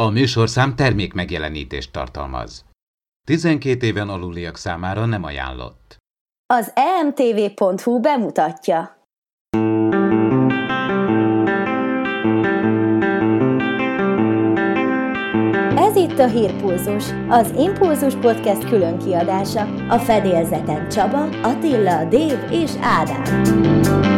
A műsorszám termék megjelenítést tartalmaz. 12 éven aluliak számára nem ajánlott. Az emtv.hu bemutatja. Ez itt a Hírpulzus, az Impulzus Podcast külön kiadása. A fedélzeten Csaba, Attila, Dév és Ádám.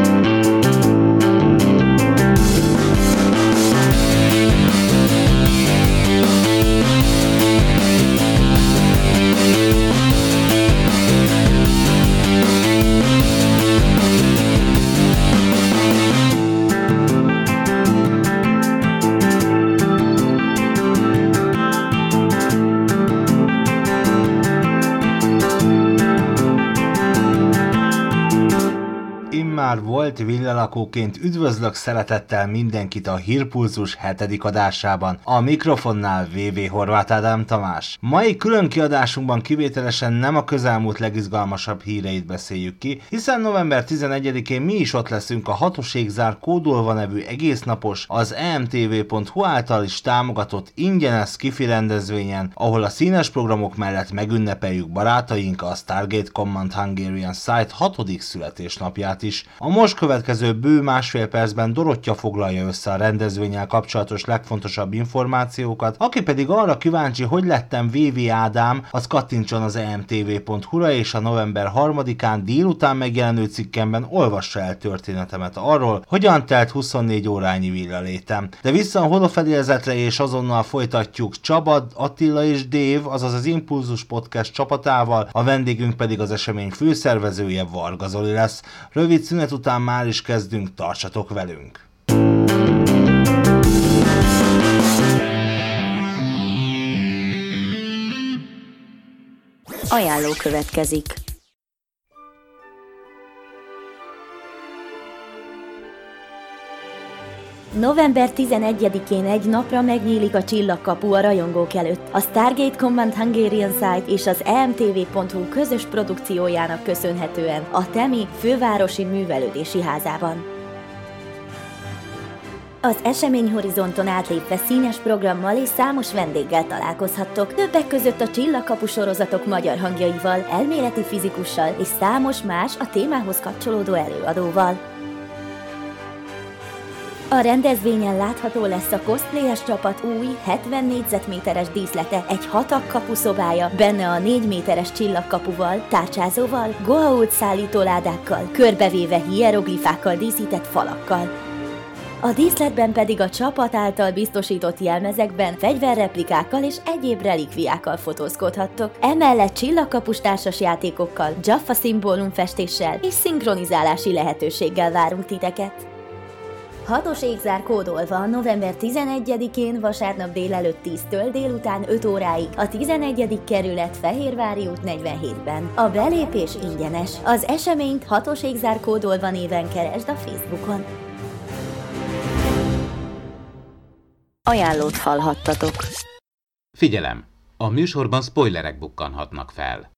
Már volt villalakóként üdvözlök szeretettel mindenkit a Hírpulzus hetedik adásában. A mikrofonnál VV Horváth Ádám Tamás. Mai külön kiadásunkban kivételesen nem a közelmúlt legizgalmasabb híreit beszéljük ki, hiszen november 11-én mi is ott leszünk a Hatoségzár kódolva nevű egésznapos, az emtv.hu által is támogatott ingyenes kifi rendezvényen, ahol a színes programok mellett megünnepeljük barátaink a Stargate Command Hungarian Site hatodik születésnapját is. A most következő bő másfél percben Dorottya foglalja össze a rendezvényel kapcsolatos legfontosabb információkat, aki pedig arra kíváncsi, hogy lettem VV Ádám, az kattintson az emtv.hu-ra és a november 3-án délután megjelenő cikkemben olvassa el történetemet arról, hogyan telt 24 órányi villalétem. De vissza a holofedélzetre és azonnal folytatjuk Csaba, Attila és Dév, azaz az Impulzus Podcast csapatával, a vendégünk pedig az esemény főszervezője Varga Zoli lesz. Rövid szünet szünet után már is kezdünk, tartsatok velünk! Ajánló következik. November 11-én egy napra megnyílik a csillagkapu a rajongók előtt. A Stargate Command Hungarian Site és az emtv.hu közös produkciójának köszönhetően a Temi fővárosi művelődési házában. Az eseményhorizonton átlépve színes programmal és számos vendéggel találkozhattok, többek között a Csillagkapu sorozatok magyar hangjaival, elméleti fizikussal és számos más a témához kapcsolódó előadóval. A rendezvényen látható lesz a cosplayes csapat új 70 négyzetméteres díszlete, egy hatak kapuszobája, benne a 4 méteres csillagkapuval, tárcsázóval, goa'uld szállítóládákkal, körbevéve hieroglifákkal díszített falakkal. A díszletben pedig a csapat által biztosított jelmezekben fegyverreplikákkal és egyéb relikviákkal fotózkodhattok. Emellett csillagkapus társas játékokkal, Jaffa szimbólumfestéssel és szinkronizálási lehetőséggel várunk titeket. Hatos égzár kódolva november 11-én vasárnap délelőtt 10-től délután 5 óráig a 11. kerület Fehérvári út 47-ben. A belépés ingyenes. Az eseményt Hatos égzár kódolva néven keresd a Facebookon. Ajánlót hallhattatok. Figyelem! A műsorban spoilerek bukkanhatnak fel.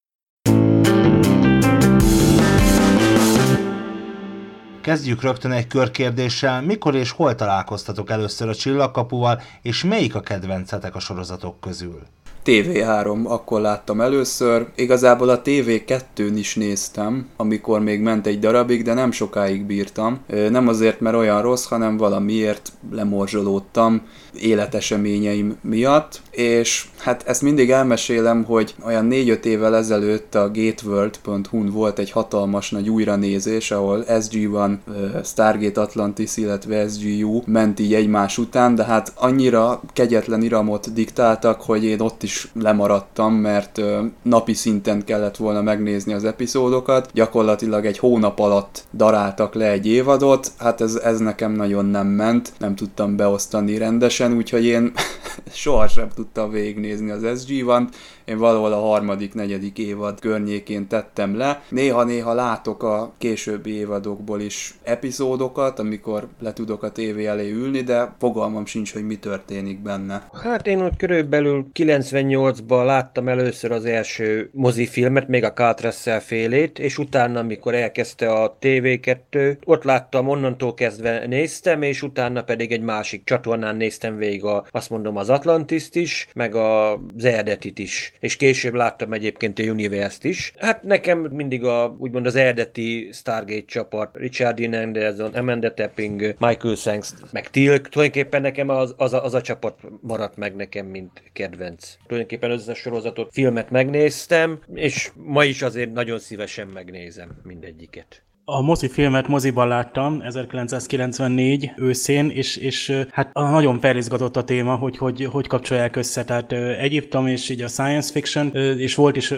Kezdjük rögtön egy körkérdéssel, mikor és hol találkoztatok először a csillagkapuval, és melyik a kedvencetek a sorozatok közül? TV3, akkor láttam először. Igazából a TV2-n is néztem, amikor még ment egy darabig, de nem sokáig bírtam. Nem azért, mert olyan rossz, hanem valamiért lemorzsolódtam életeseményeim miatt, és hát ezt mindig elmesélem, hogy olyan 4-5 évvel ezelőtt a gateworld.hu-n volt egy hatalmas nagy újranézés, ahol SG-1, Stargate Atlantis, illetve SGU ment így egymás után, de hát annyira kegyetlen iramot diktáltak, hogy én ott is lemaradtam, mert napi szinten kellett volna megnézni az epizódokat. Gyakorlatilag egy hónap alatt daráltak le egy évadot, hát ez, ez nekem nagyon nem ment, nem tudtam beosztani rendesen, úgyhogy én sohasem tudtam végignézni az SG-1-t, én valahol a harmadik, negyedik évad környékén tettem le. Néha-néha látok a későbbi évadokból is epizódokat, amikor le tudok a tévé elé ülni, de fogalmam sincs, hogy mi történik benne. Hát én ott körülbelül 98-ban láttam először az első mozifilmet, még a Cartressel félét, és utána, amikor elkezdte a TV2, ott láttam, onnantól kezdve néztem, és utána pedig egy másik csatornán néztem végig a, azt mondom, az Atlantiszt is, meg az eredetit is, és később láttam egyébként a Universe-t is. Hát nekem mindig a, úgymond az eredeti Stargate csapat, Richard Dean Anderson, Amanda Tapping, Michael Sanks, meg Tilk, tulajdonképpen nekem az, az, a, az a csapat maradt meg nekem, mint kedvenc. Tulajdonképpen összes sorozatot, filmet megnéztem, és ma is azért nagyon szívesen megnézem mindegyiket. A mozifilmet moziban láttam 1994 őszén, és, és hát nagyon felizgatott a téma, hogy hogy, hogy kapcsolják össze. Tehát Egyiptom és így a science fiction, és volt is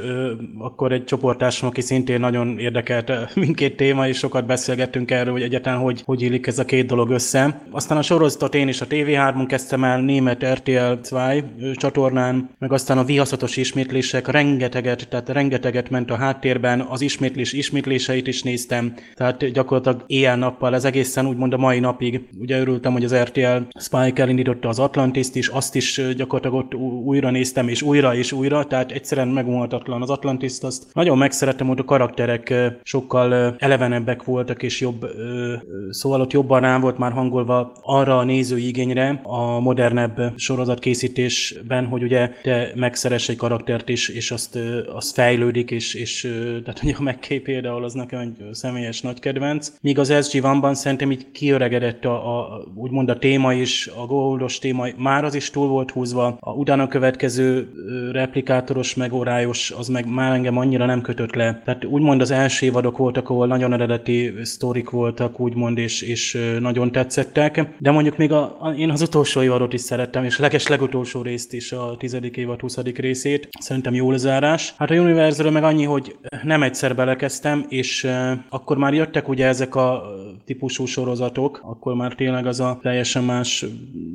akkor egy csoportásom, aki szintén nagyon érdekelt mindkét téma, és sokat beszélgettünk erről, hogy egyáltalán hogy, hogy illik ez a két dolog össze. Aztán a sorozatot én is a TV3-on kezdtem el, német RTL 2 csatornán, meg aztán a vihaszatos ismétlések, rengeteget, tehát rengeteget ment a háttérben, az ismétlés ismétléseit is néztem, tehát gyakorlatilag éjjel-nappal, ez egészen úgymond a mai napig. Ugye örültem, hogy az RTL Spike elindította az Atlantiszt is, azt is gyakorlatilag ott újra néztem, és újra és újra, tehát egyszerűen megmondhatatlan az Atlantiszt, azt nagyon megszerettem, hogy a karakterek sokkal elevenebbek voltak, és jobb, szóval ott jobban rá volt már hangolva arra a nézői igényre a modernebb sorozatkészítésben, hogy ugye te megszeres egy karaktert is, és azt, azt fejlődik, és, és tehát ugye a McKay például az nekem egy személy személyes nagy kedvenc. Míg az SG Van-ban szerintem így kiöregedett a, a, úgymond a téma is, a goldos téma, már az is túl volt húzva, a utána következő replikátoros, meg órájos, az meg már engem annyira nem kötött le. Tehát úgymond az első évadok voltak, ahol nagyon eredeti sztorik voltak, úgymond, és, és nagyon tetszettek. De mondjuk még a, a, én az utolsó évadot is szerettem, és a leges legutolsó részt is, a tizedik évad, 20. részét. Szerintem jó lezárás. Hát a univerzről meg annyi, hogy nem egyszer belekezdtem, és uh, akkor akkor már jöttek ugye ezek a típusú sorozatok, akkor már tényleg az a teljesen más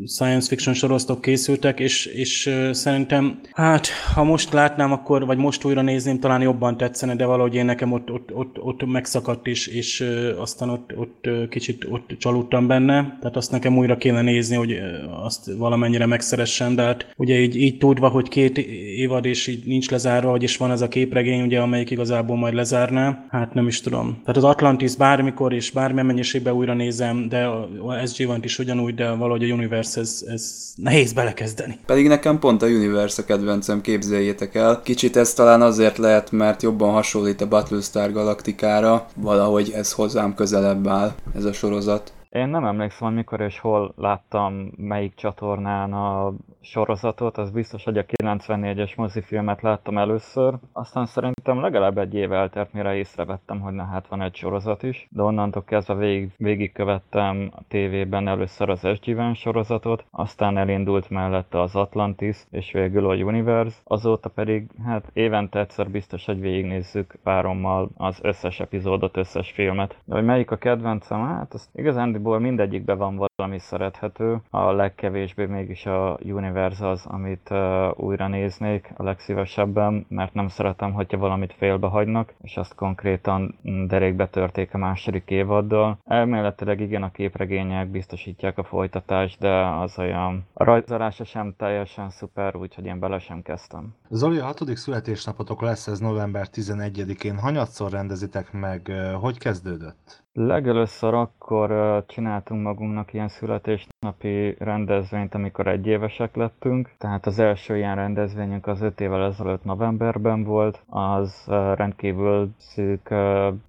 science fiction sorozatok készültek, és, és szerintem, hát ha most látnám, akkor, vagy most újra nézném, talán jobban tetszene, de valahogy én nekem ott, ott, ott, ott megszakadt is, és aztán ott, ott kicsit ott csalódtam benne, tehát azt nekem újra kéne nézni, hogy azt valamennyire megszeressen, de hát ugye így, így tudva, hogy két évad és így nincs lezárva, vagyis van ez a képregény, ugye, amelyik igazából majd lezárná, hát nem is tudom. Tehát az Atlantis bármikor és bármilyen mennyiségben újra nézem, de a SG van is ugyanúgy, de valahogy a Universe ez, ez nehéz belekezdeni. Pedig nekem pont a Universe a kedvencem, képzeljétek el. Kicsit ez talán azért lehet, mert jobban hasonlít a Battlestar Galactikára, valahogy ez hozzám közelebb áll, ez a sorozat. Én nem emlékszem, hogy mikor és hol láttam melyik csatornán a sorozatot, az biztos, hogy a 94-es mozifilmet láttam először, aztán szerintem legalább egy év eltelt, mire észrevettem, hogy na hát van egy sorozat is, de onnantól kezdve végig, végigkövettem a tévében először az SG sorozatot, aztán elindult mellette az Atlantis, és végül a Universe, azóta pedig hát évente egyszer biztos, hogy végignézzük párommal az összes epizódot, összes filmet. De hogy melyik a kedvencem, hát az igazándiból mindegyikben van valami szerethető, a legkevésbé mégis a Universe az, amit uh, újra néznék a legszívesebben, mert nem szeretem, hogyha valamit félbehagynak, és azt konkrétan derékbe törték a második évaddal. Elméletileg igen, a képregények biztosítják a folytatást, de az olyan a rajzolása sem teljesen szuper, úgyhogy én bele sem kezdtem. Zoli, a hatodik születésnapotok lesz ez november 11-én. Hanyatszor rendezitek meg? Hogy kezdődött? Legelőször akkor csináltunk magunknak ilyen születésnapi rendezvényt, amikor egyévesek lettünk. Tehát az első ilyen rendezvényünk az öt évvel ezelőtt novemberben volt. Az rendkívül szűk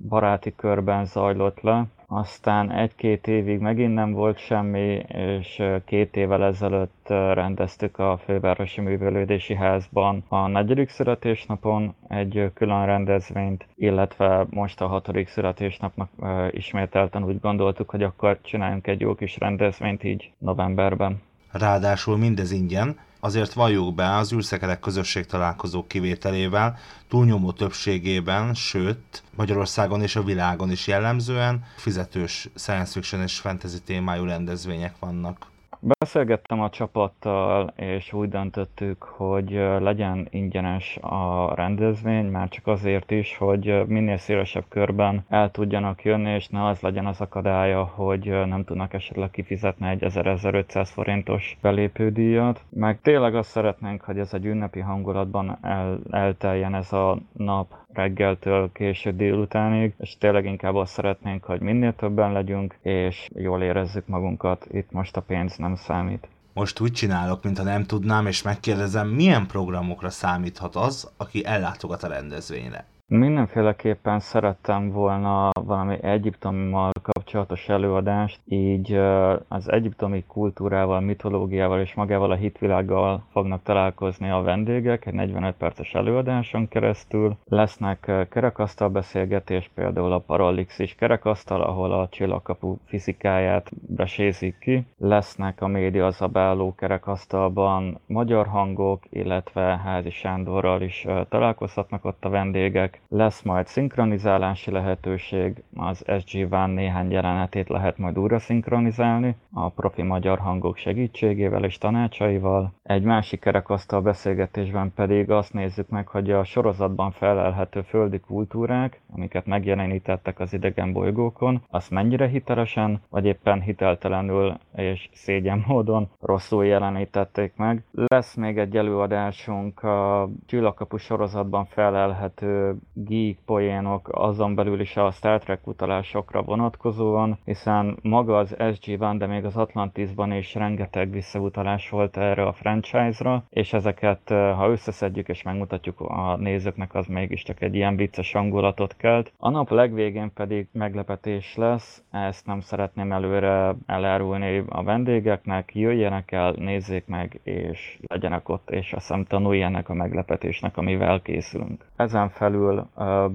baráti körben zajlott le aztán egy-két évig megint nem volt semmi, és két évvel ezelőtt rendeztük a Fővárosi Művelődési Házban a negyedik születésnapon egy külön rendezvényt, illetve most a hatodik születésnapnak ismételten úgy gondoltuk, hogy akkor csináljunk egy jó kis rendezvényt így novemberben. Ráadásul mindez ingyen, azért valljuk be az űrszekerek közösség találkozók kivételével, túlnyomó többségében, sőt Magyarországon és a világon is jellemzően fizetős science fiction és fantasy témájú rendezvények vannak. Beszélgettem a csapattal, és úgy döntöttük, hogy legyen ingyenes a rendezvény, már csak azért is, hogy minél szélesebb körben el tudjanak jönni, és ne az legyen az akadálya, hogy nem tudnak esetleg kifizetni egy 1500 forintos belépődíjat. Meg tényleg azt szeretnénk, hogy ez egy ünnepi hangulatban el, elteljen ez a nap, reggeltől késő délutánig, és tényleg inkább azt szeretnénk, hogy minél többen legyünk, és jól érezzük magunkat, itt most a pénz nem számít. Most úgy csinálok, mintha nem tudnám, és megkérdezem, milyen programokra számíthat az, aki ellátogat a rendezvényre. Mindenféleképpen szerettem volna valami egyiptommal kapcsolatos előadást, így az egyiptomi kultúrával, mitológiával és magával a hitvilággal fognak találkozni a vendégek egy 45 perces előadáson keresztül. Lesznek kerekasztal beszélgetés, például a Parallaxis kerekasztal, ahol a csillagkapu fizikáját besézik ki. Lesznek a média zabáló kerekasztalban magyar hangok, illetve Házi Sándorral is találkozhatnak ott a vendégek lesz majd szinkronizálási lehetőség, az SG Van néhány jelenetét lehet majd újra szinkronizálni, a profi magyar hangok segítségével és tanácsaival. Egy másik kerekasztal beszélgetésben pedig azt nézzük meg, hogy a sorozatban felelhető földi kultúrák, amiket megjelenítettek az idegen bolygókon, azt mennyire hitelesen, vagy éppen hiteltelenül és szégyen módon rosszul jelenítették meg. Lesz még egy előadásunk a Csillagkapu sorozatban felelhető geek poénok azon belül is a Star Trek utalásokra vonatkozóan, hiszen maga az SG-ban, de még az Atlantisban is rengeteg visszautalás volt erre a franchise-ra, és ezeket, ha összeszedjük és megmutatjuk a nézőknek, az mégiscsak egy ilyen vicces hangulatot kelt. A nap legvégén pedig meglepetés lesz, ezt nem szeretném előre elárulni a vendégeknek, jöjjenek el, nézzék meg, és legyenek ott, és azt hiszem tanuljanak a meglepetésnek, amivel készülünk. Ezen felül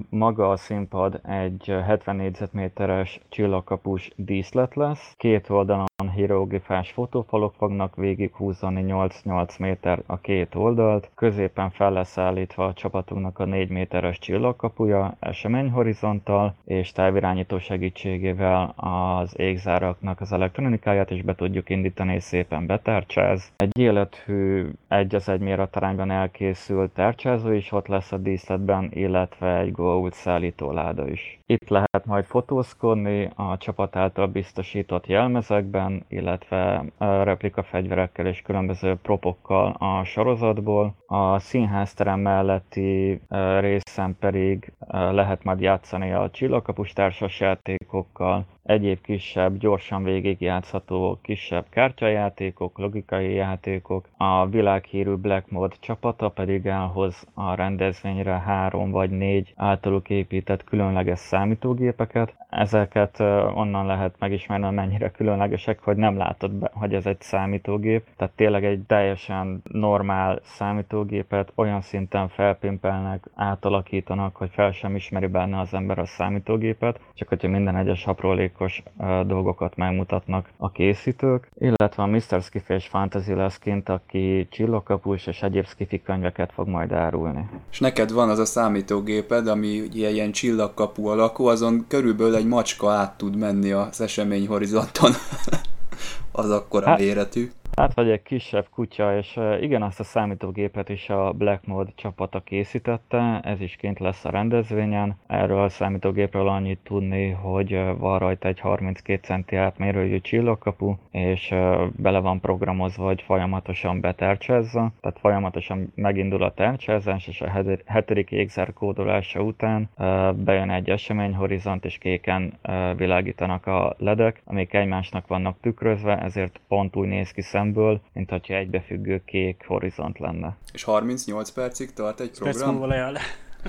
maga a színpad egy 70 négyzetméteres csillagkapus díszlet lesz. Két oldalon hieroglifás fotófalok fognak végighúzani 8-8 méter a két oldalt. Középen fel lesz állítva a csapatunknak a 4 méteres csillagkapuja eseményhorizonttal, és távirányító segítségével az égzáraknak az elektronikáját is be tudjuk indítani, és szépen betárcsáz. Egy élethű egy az egy méretarányban elkészült tárcsázó is ott lesz a díszletben, illetve egy GoOut szállítóláda is. Itt lehet majd fotózkodni a csapat által biztosított jelmezekben, illetve replika fegyverekkel és különböző propokkal a sorozatból. A színházterem melletti részen pedig lehet majd játszani a csillagkapus társas játékokkal, egyéb kisebb, gyorsan végigjátszható kisebb kártyajátékok, logikai játékok. A világhírű Black Mod csapata pedig elhoz a rendezvényre három vagy négy általuk épített különleges számítógépeket. Ezeket onnan lehet megismerni, mennyire különlegesek, hogy nem látod be, hogy ez egy számítógép. Tehát tényleg egy teljesen normál számítógépet olyan szinten felpimpelnek, átalakítanak, hogy fel sem ismeri benne az ember a számítógépet, csak hogyha minden egyes aprólék játékos dolgokat megmutatnak a készítők, illetve a Mr. Skiff és Fantasy lesz kint, aki csillagkapus és egyéb skifi könyveket fog majd árulni. És neked van az a számítógéped, ami ugye ilyen csillagkapu alakú, azon körülbelül egy macska át tud menni az esemény horizonton. az akkora hát, méretű. Hát vagy egy kisebb kutya, és igen, azt a számítógépet is a Black Mode csapata készítette, ez is kint lesz a rendezvényen. Erről a számítógépről annyit tudni, hogy van rajta egy 32 centi átmérőjű csillagkapu, és bele van programozva, hogy folyamatosan betárcsázza, tehát folyamatosan megindul a tárcsázás, és a hetedik égzár kódolása után bejön egy eseményhorizont, és kéken világítanak a ledek, amik egymásnak vannak tükrözve, ezért pont úgy néz ki szem szemből, mint hogyha egybefüggő kék horizont lenne. És 38 percig tart egy program?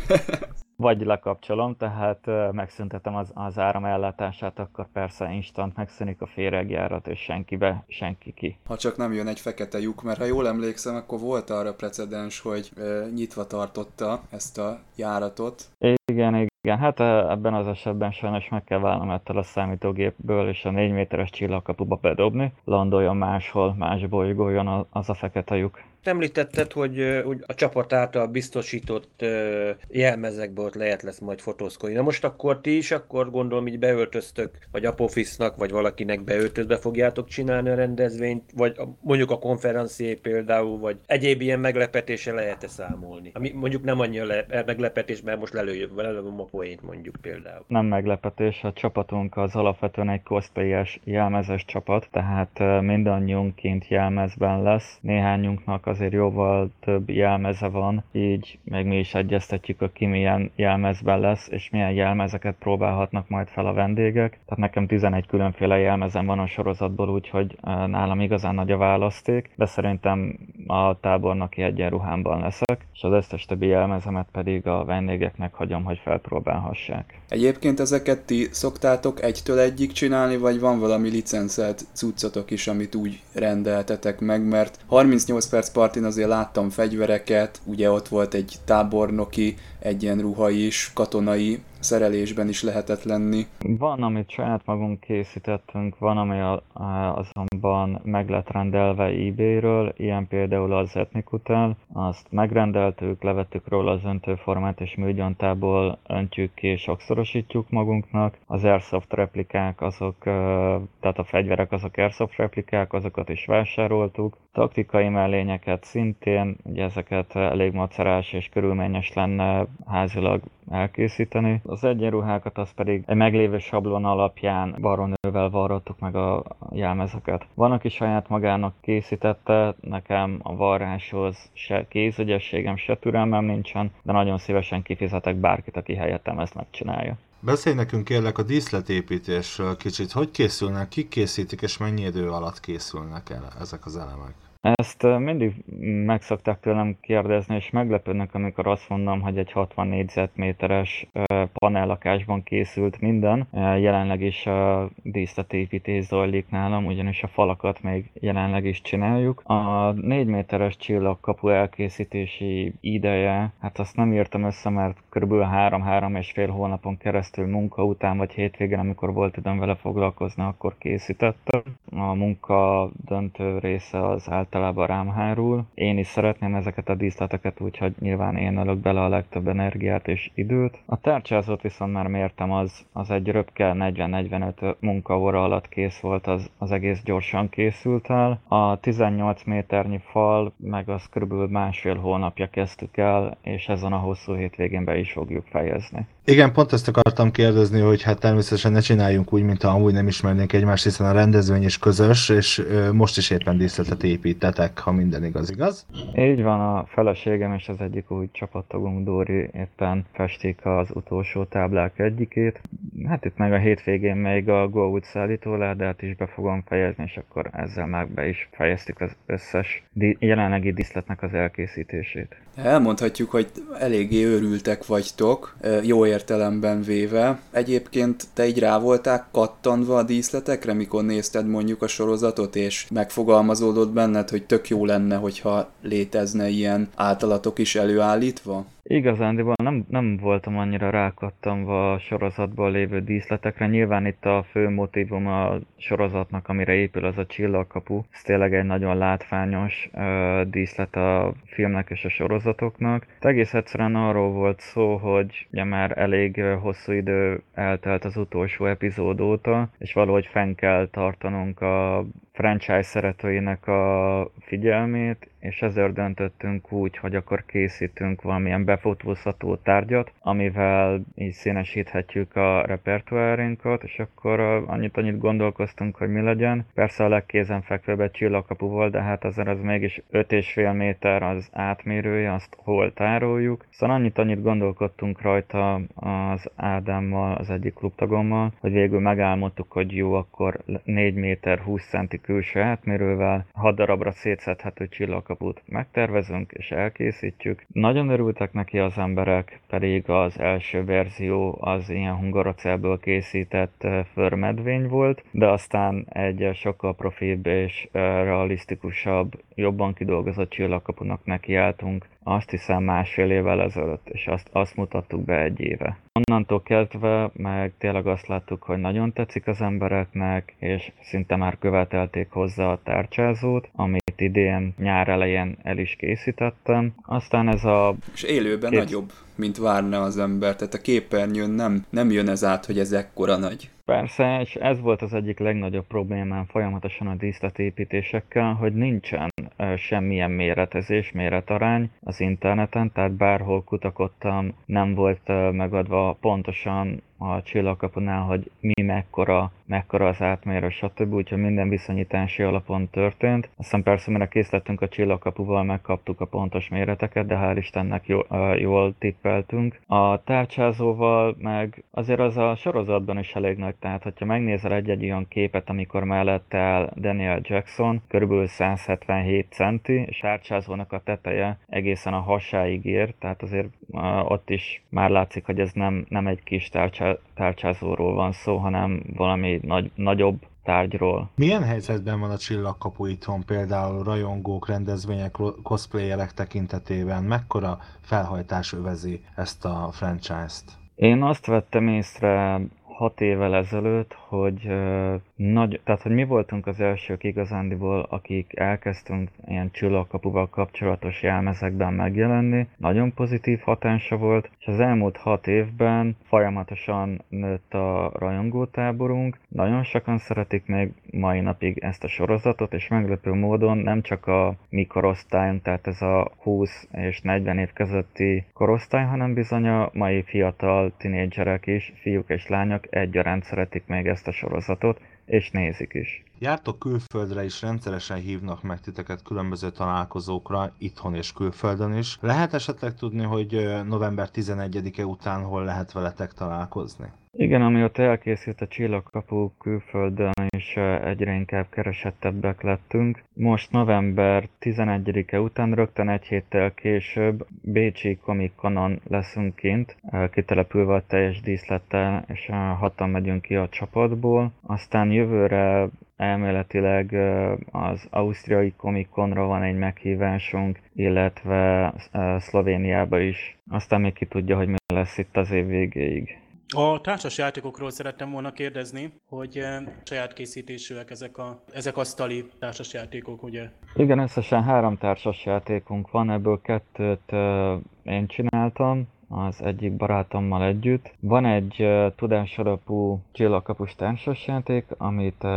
Vagy lekapcsolom, tehát megszüntetem az, az áram ellátását, akkor persze instant megszűnik a féregjárat, és senki be, senki ki. Ha csak nem jön egy fekete lyuk, mert ha jól emlékszem, akkor volt arra precedens, hogy e, nyitva tartotta ezt a járatot. Igen, igen, hát ebben az esetben sajnos meg kell válnom ettől a számítógépből, és a 4 méteres csillagkapuba bedobni, landoljon máshol, más bolygójon az a fekete lyuk említetted, hogy, hogy a csapat által biztosított jelmezekből ott lehet lesz majd fotózkodni. Na most akkor ti is, akkor gondolom így beöltöztök, vagy Apophis-nak, vagy valakinek beöltözve fogjátok csinálni a rendezvényt, vagy mondjuk a konferencié például, vagy egyéb ilyen meglepetése lehet-e számolni? Ami mondjuk nem annyira le, meglepetés, mert most lelőjön, előbb a poént mondjuk például. Nem meglepetés, a csapatunk az alapvetően egy cosplayes jelmezes csapat, tehát mindannyiunkként jelmezben lesz. Néhányunknak azért jóval több jelmeze van, így meg mi is egyeztetjük, hogy ki milyen jelmezben lesz, és milyen jelmezeket próbálhatnak majd fel a vendégek. Tehát nekem 11 különféle jelmezem van a sorozatból, úgyhogy nálam igazán nagy a választék, de szerintem a tábornoki egyenruhámban leszek, és az összes többi jelmezemet pedig a vendégeknek hagyom, hogy felpróbálhassák. Egyébként ezeket ti szoktátok egytől egyik csinálni, vagy van valami licenszelt cuccotok is, amit úgy rendeltetek meg, mert 38 perc partin azért láttam fegyvereket, ugye ott volt egy tábornoki egyenruha is, katonai szerelésben is lehetett lenni. Van, amit saját magunk készítettünk, van, ami a, a, azonban meg lett rendelve eBay-ről, ilyen például az Ethnic azt megrendeltük, levettük róla az öntőformát, és műgyantából öntjük ki és sokszorosítjuk magunknak. Az Airsoft replikák, azok, tehát a fegyverek, azok Airsoft replikák, azokat is vásároltuk. Taktikai mellényeket szintén, ugye ezeket elég macerás és körülményes lenne házilag elkészíteni. Az egyenruhákat az pedig egy meglévő sablon alapján varronővel varrottuk meg a jelmezeket. Van, aki saját magának készítette, nekem a varráshoz se kézügyességem, se türelmem nincsen, de nagyon szívesen kifizetek bárkit, aki helyettem ezt megcsinálja. Beszélj nekünk kérlek a díszletépítésről kicsit. Hogy készülnek, kik készítik, és mennyi idő alatt készülnek el ezek az elemek? Ezt mindig meg szokták tőlem kérdezni, és meglepődnek, amikor azt mondom, hogy egy 60 négyzetméteres panellakásban készült minden. Jelenleg is a díszletépítés zajlik nálam, ugyanis a falakat még jelenleg is csináljuk. A 4 méteres csillagkapu elkészítési ideje, hát azt nem írtam össze, mert kb. 3-3 és fél hónapon keresztül munka után, vagy hétvégén, amikor volt időm vele foglalkozni, akkor készítettem. A munka döntő része az által általában rám hárul. Én is szeretném ezeket a díszleteket, úgyhogy nyilván én ölök bele a legtöbb energiát és időt. A tárcsázót viszont már mértem, az, az egy röpke 40-45 munkaóra alatt kész volt, az, az egész gyorsan készült el. A 18 méternyi fal, meg az körülbelül másfél hónapja kezdtük el, és ezen a hosszú hétvégén be is fogjuk fejezni. Igen, pont ezt akartam kérdezni, hogy hát természetesen ne csináljunk úgy, mint ha amúgy nem ismernénk egymást, hiszen a rendezvény is közös, és most is éppen díszletet építetek, ha minden igaz, igaz? Így van, a feleségem és az egyik új csapattagunk Dóri éppen festik az utolsó táblák egyikét. Hát itt meg a hétvégén még a Go szállítóládát is be fogom fejezni, és akkor ezzel már be is fejeztük az összes jelenlegi díszletnek az elkészítését. Elmondhatjuk, hogy eléggé őrültek vagytok, jó értelemben véve. Egyébként te így rá voltál kattanva a díszletekre, mikor nézted mondjuk a sorozatot, és megfogalmazódott benned, hogy tök jó lenne, hogyha létezne ilyen általatok is előállítva? Igazándiból nem, nem voltam annyira rákattamva a sorozatban lévő díszletekre. Nyilván itt a fő motivum a sorozatnak, amire épül az a csillagkapu. Ez tényleg egy nagyon látványos uh, díszlet a filmnek és a sorozatoknak. De egész egyszerűen arról volt szó, hogy ugye már elég hosszú idő eltelt az utolsó epizód óta, és valahogy fenn kell tartanunk a franchise szeretőinek a figyelmét, és ezért döntöttünk úgy, hogy akkor készítünk valamilyen befotózható tárgyat, amivel így színesíthetjük a repertoárinkat, és akkor annyit annyit gondolkoztunk, hogy mi legyen. Persze a legkézenfekvőbb csillagkapu volt, de hát azért az mégis 5,5 méter az átmérője, azt hol tároljuk. Szóval annyit annyit gondolkodtunk rajta az Ádámmal, az egyik klubtagommal, hogy végül megálmodtuk, hogy jó, akkor 4 méter 20 centi külső átmérővel, 6 darabra szétszedhető csillagkaput megtervezünk és elkészítjük. Nagyon örültek neki az emberek, pedig az első verzió az ilyen hungarocellből készített förmedvény volt, de aztán egy sokkal profibb és realisztikusabb, jobban kidolgozott csillagkapunak nekiálltunk, azt hiszem másfél évvel ezelőtt, és azt, azt mutattuk be egy éve. Onnantól kezdve meg tényleg azt láttuk, hogy nagyon tetszik az embereknek, és szinte már követelték hozzá a tárcsázót, amit idén nyár elején el is készítettem. Aztán ez a... És élőben két... nagyobb, mint várna az ember, tehát a képernyőn nem, nem jön ez át, hogy ez ekkora nagy. Persze, és ez volt az egyik legnagyobb problémám folyamatosan a díszletépítésekkel, hogy nincsen semmilyen méretezés, méretarány az interneten, tehát bárhol kutakodtam, nem volt megadva pontosan a csillagkapunál, hogy mi mekkora, mekkora az átmérő, stb. Úgyhogy minden viszonyítási alapon történt. Aztán persze, mire készítettünk a csillagkapuval, megkaptuk a pontos méreteket, de hál' Istennek jól, jól tippeltünk. A tárcsázóval meg azért az a sorozatban is elég nagy, tehát hogyha megnézel egy-egy olyan képet, amikor mellette áll Daniel Jackson, körülbelül 177 centi, és tárcsázónak a teteje egészen a hasáig ér, tehát azért ott is már látszik, hogy ez nem, nem egy kis tárcsázó, tárcsázóról van szó, hanem valami nagy, nagyobb tárgyról. Milyen helyzetben van a csillagkapu itthon, például rajongók, rendezvények, cosplayerek tekintetében? Mekkora felhajtás övezi ezt a franchise-t? Én azt vettem észre hat évvel ezelőtt, hogy nagy, tehát hogy mi voltunk az elsők igazándiból, akik elkezdtünk ilyen csillagkapuval kapcsolatos jelmezekben megjelenni. Nagyon pozitív hatása volt, és az elmúlt hat évben folyamatosan nőtt a rajongótáborunk. Nagyon sokan szeretik még mai napig ezt a sorozatot, és meglepő módon nem csak a mi korosztályunk, tehát ez a 20 és 40 év közötti korosztály, hanem bizony a mai fiatal tinédzserek is, fiúk és lányok egyaránt szeretik még ezt a sorozatot, és nézik is. Jártok külföldre is, rendszeresen hívnak meg titeket különböző találkozókra, itthon és külföldön is. Lehet esetleg tudni, hogy november 11-e után hol lehet veletek találkozni? Igen, amióta elkészült a csillagkapu külföldön is egyre inkább keresettebbek lettünk. Most november 11-e után rögtön egy héttel később Bécsi Comic Conon leszünk kint, kitelepülve a teljes díszlettel, és hatan megyünk ki a csapatból. Aztán jövőre elméletileg az ausztriai Comic Conra van egy meghívásunk, illetve Szlovéniába is. Aztán még ki tudja, hogy mi lesz itt az év végéig. A társas játékokról szerettem volna kérdezni, hogy saját készítésűek ezek, a, ezek asztali társas játékok, ugye? Igen, összesen három társas játékunk van, ebből kettőt én csináltam, az egyik barátommal együtt. Van egy uh, tudásalapú csillagkapus társasjáték, amit uh,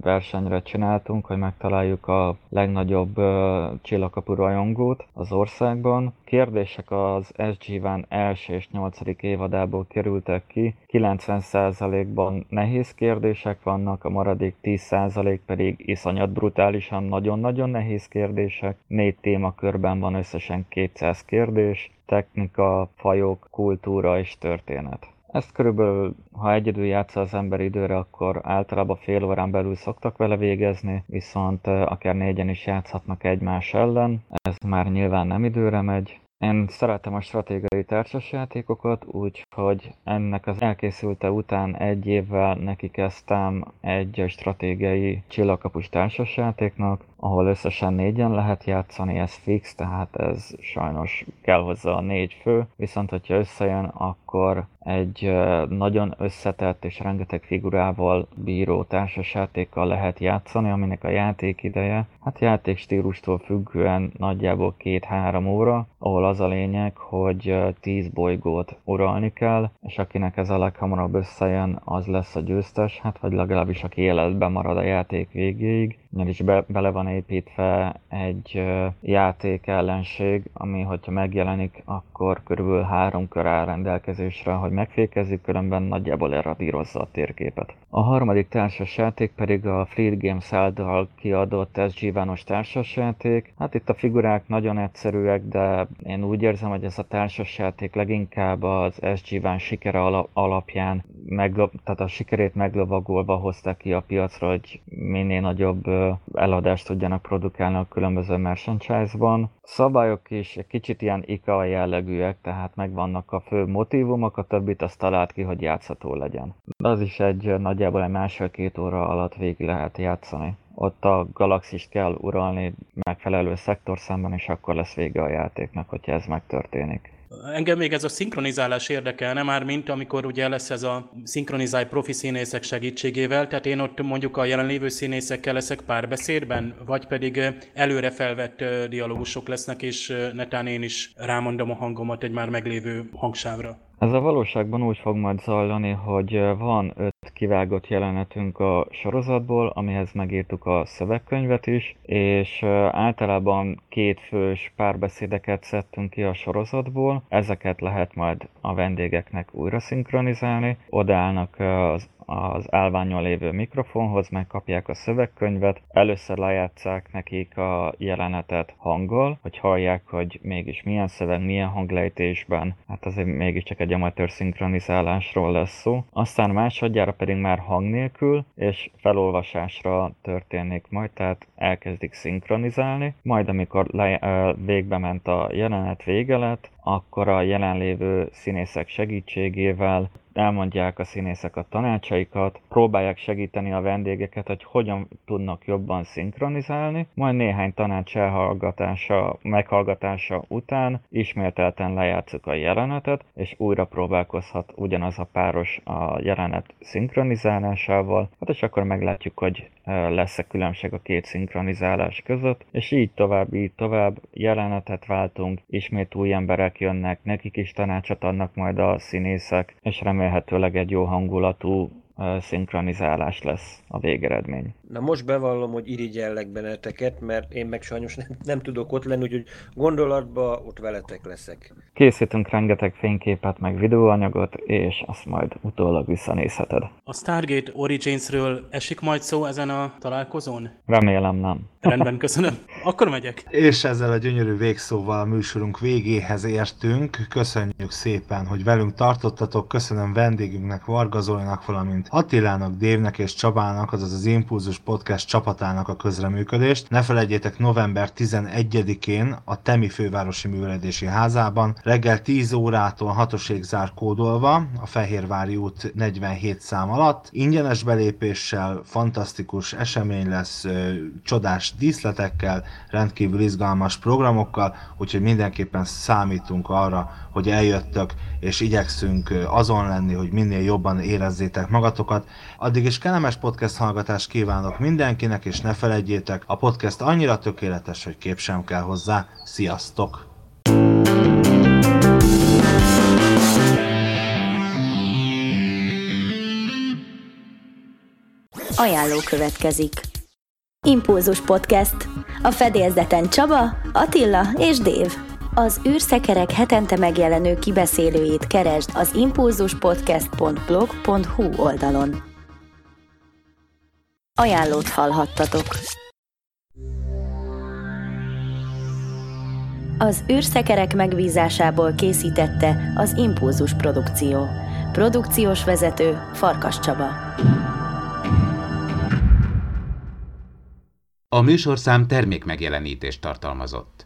versenyre csináltunk, hogy megtaláljuk a legnagyobb uh, csillagkapu rajongót az országban. Kérdések az SG Van első és nyolcadik évadából kerültek ki. 90%-ban nehéz kérdések vannak, a maradék 10% pedig iszonyat brutálisan nagyon-nagyon nehéz kérdések. Négy témakörben van összesen 200 kérdés technika, fajok, kultúra és történet. Ezt körülbelül, ha egyedül játsza az ember időre, akkor általában fél órán belül szoktak vele végezni, viszont akár négyen is játszhatnak egymás ellen. Ez már nyilván nem időre megy, én szeretem a stratégiai társasjátékokat, úgyhogy ennek az elkészülte után egy évvel neki kezdtem egy stratégiai csillagkapus társasjátéknak, ahol összesen négyen lehet játszani, ez fix, tehát ez sajnos kell hozzá a négy fő, viszont hogyha összejön, akkor egy nagyon összetett és rengeteg figurával bíró társasjátékkal lehet játszani, aminek a játék ideje, hát játék stílustól függően nagyjából két-három óra, ahol az a lényeg, hogy 10 bolygót uralni kell, és akinek ez a leghamarabb összejön, az lesz a győztes, hát vagy legalábbis aki életben marad a játék végéig, is be, bele van építve egy játék ellenség, ami hogyha megjelenik, akkor körülbelül három kör áll rendelkezésre, hogy megfékezzük, különben nagyjából eradírozza a térképet. A harmadik társasjáték pedig a Fleet Games által kiadott SG Vános társasjáték. Hát itt a figurák nagyon egyszerűek, de én úgy érzem, hogy ez a társasjáték leginkább az SG Van sikere alapján, meglo- tehát a sikerét meglovagolva hozták ki a piacra, hogy minél nagyobb eladást tudjanak produkálni a különböző merchandise-ban. Szabályok is egy kicsit ilyen IKA jellegűek, tehát megvannak a fő motivumok, a többit azt talált ki, hogy játszható legyen. De az is egy nagyjából egy másfél-két óra alatt végig lehet játszani. Ott a galaxist kell uralni megfelelő szemben, és akkor lesz vége a játéknak, hogyha ez megtörténik. Engem még ez a szinkronizálás érdekelne már, mint amikor ugye lesz ez a szinkronizálj profi színészek segítségével, tehát én ott mondjuk a jelenlévő színészekkel leszek párbeszédben, vagy pedig előre felvett dialógusok lesznek, és netán én is rámondom a hangomat egy már meglévő hangsávra. Ez a valóságban úgy fog majd zajlani, hogy van öt kivágott jelenetünk a sorozatból, amihez megírtuk a szövegkönyvet is, és általában két fős párbeszédeket szedtünk ki a sorozatból, ezeket lehet majd a vendégeknek újra szinkronizálni, odaállnak az az állványon lévő mikrofonhoz, megkapják a szövegkönyvet, először lejátszák nekik a jelenetet hanggal, hogy hallják, hogy mégis milyen szöveg, milyen hanglejtésben, hát azért mégiscsak egy amatőr szinkronizálásról lesz szó. Aztán másodjára pedig már hang nélkül, és felolvasásra történik majd, tehát elkezdik szinkronizálni, majd amikor le, végbe ment a jelenet vége lett, akkor a jelenlévő színészek segítségével elmondják a színészek a tanácsaikat, próbálják segíteni a vendégeket, hogy hogyan tudnak jobban szinkronizálni, majd néhány tanács elhallgatása, meghallgatása után ismételten lejátszuk a jelenetet, és újra próbálkozhat ugyanaz a páros a jelenet szinkronizálásával, hát és akkor meglátjuk, hogy lesz-e különbség a két szinkronizálás között, és így tovább, így tovább, jelenetet váltunk, ismét új emberek jönnek, nekik is tanácsot adnak majd a színészek, és remélhetőleg egy jó hangulatú szinkronizálás lesz a végeredmény. Na most bevallom, hogy irigyellek benneteket, mert én meg sajnos nem, nem tudok ott lenni, úgyhogy gondolatba ott veletek leszek. Készítünk rengeteg fényképet, meg videóanyagot, és azt majd utólag visszanézheted. A Stargate Origins-ről esik majd szó ezen a találkozón? Remélem nem. Rendben, köszönöm. Akkor megyek. És ezzel a gyönyörű végszóval a műsorunk végéhez értünk. Köszönjük szépen, hogy velünk tartottatok. Köszönöm vendégünknek, Varga Zolinak, valamint Attilának, Dévnek és Csabának, azaz az Impulzus Podcast csapatának a közreműködést. Ne felejtjétek november 11-én a Temi Fővárosi Műveledési Házában reggel 10 órától hatoség zár kódolva a Fehérvári út 47 szám alatt. Ingyenes belépéssel, fantasztikus esemény lesz, csodás díszletekkel, rendkívül izgalmas programokkal, úgyhogy mindenképpen számítunk arra, hogy eljöttök, és igyekszünk azon lenni, hogy minél jobban érezzétek magatokat. Addig is kellemes podcast hallgatást kívánok mindenkinek, és ne felejtjétek, a podcast annyira tökéletes, hogy kép sem kell hozzá. Sziasztok! Ajánló következik. Impulzus Podcast. A fedélzeten Csaba, Attila és Dév. Az űrszekerek hetente megjelenő kibeszélőjét keresd az impulzuspodcast.blog.hu oldalon. Ajánlót hallhattatok. Az űrszekerek megbízásából készítette az Impulzus Produkció. Produkciós vezető Farkas Csaba. A műsorszám termékmegjelenítést tartalmazott.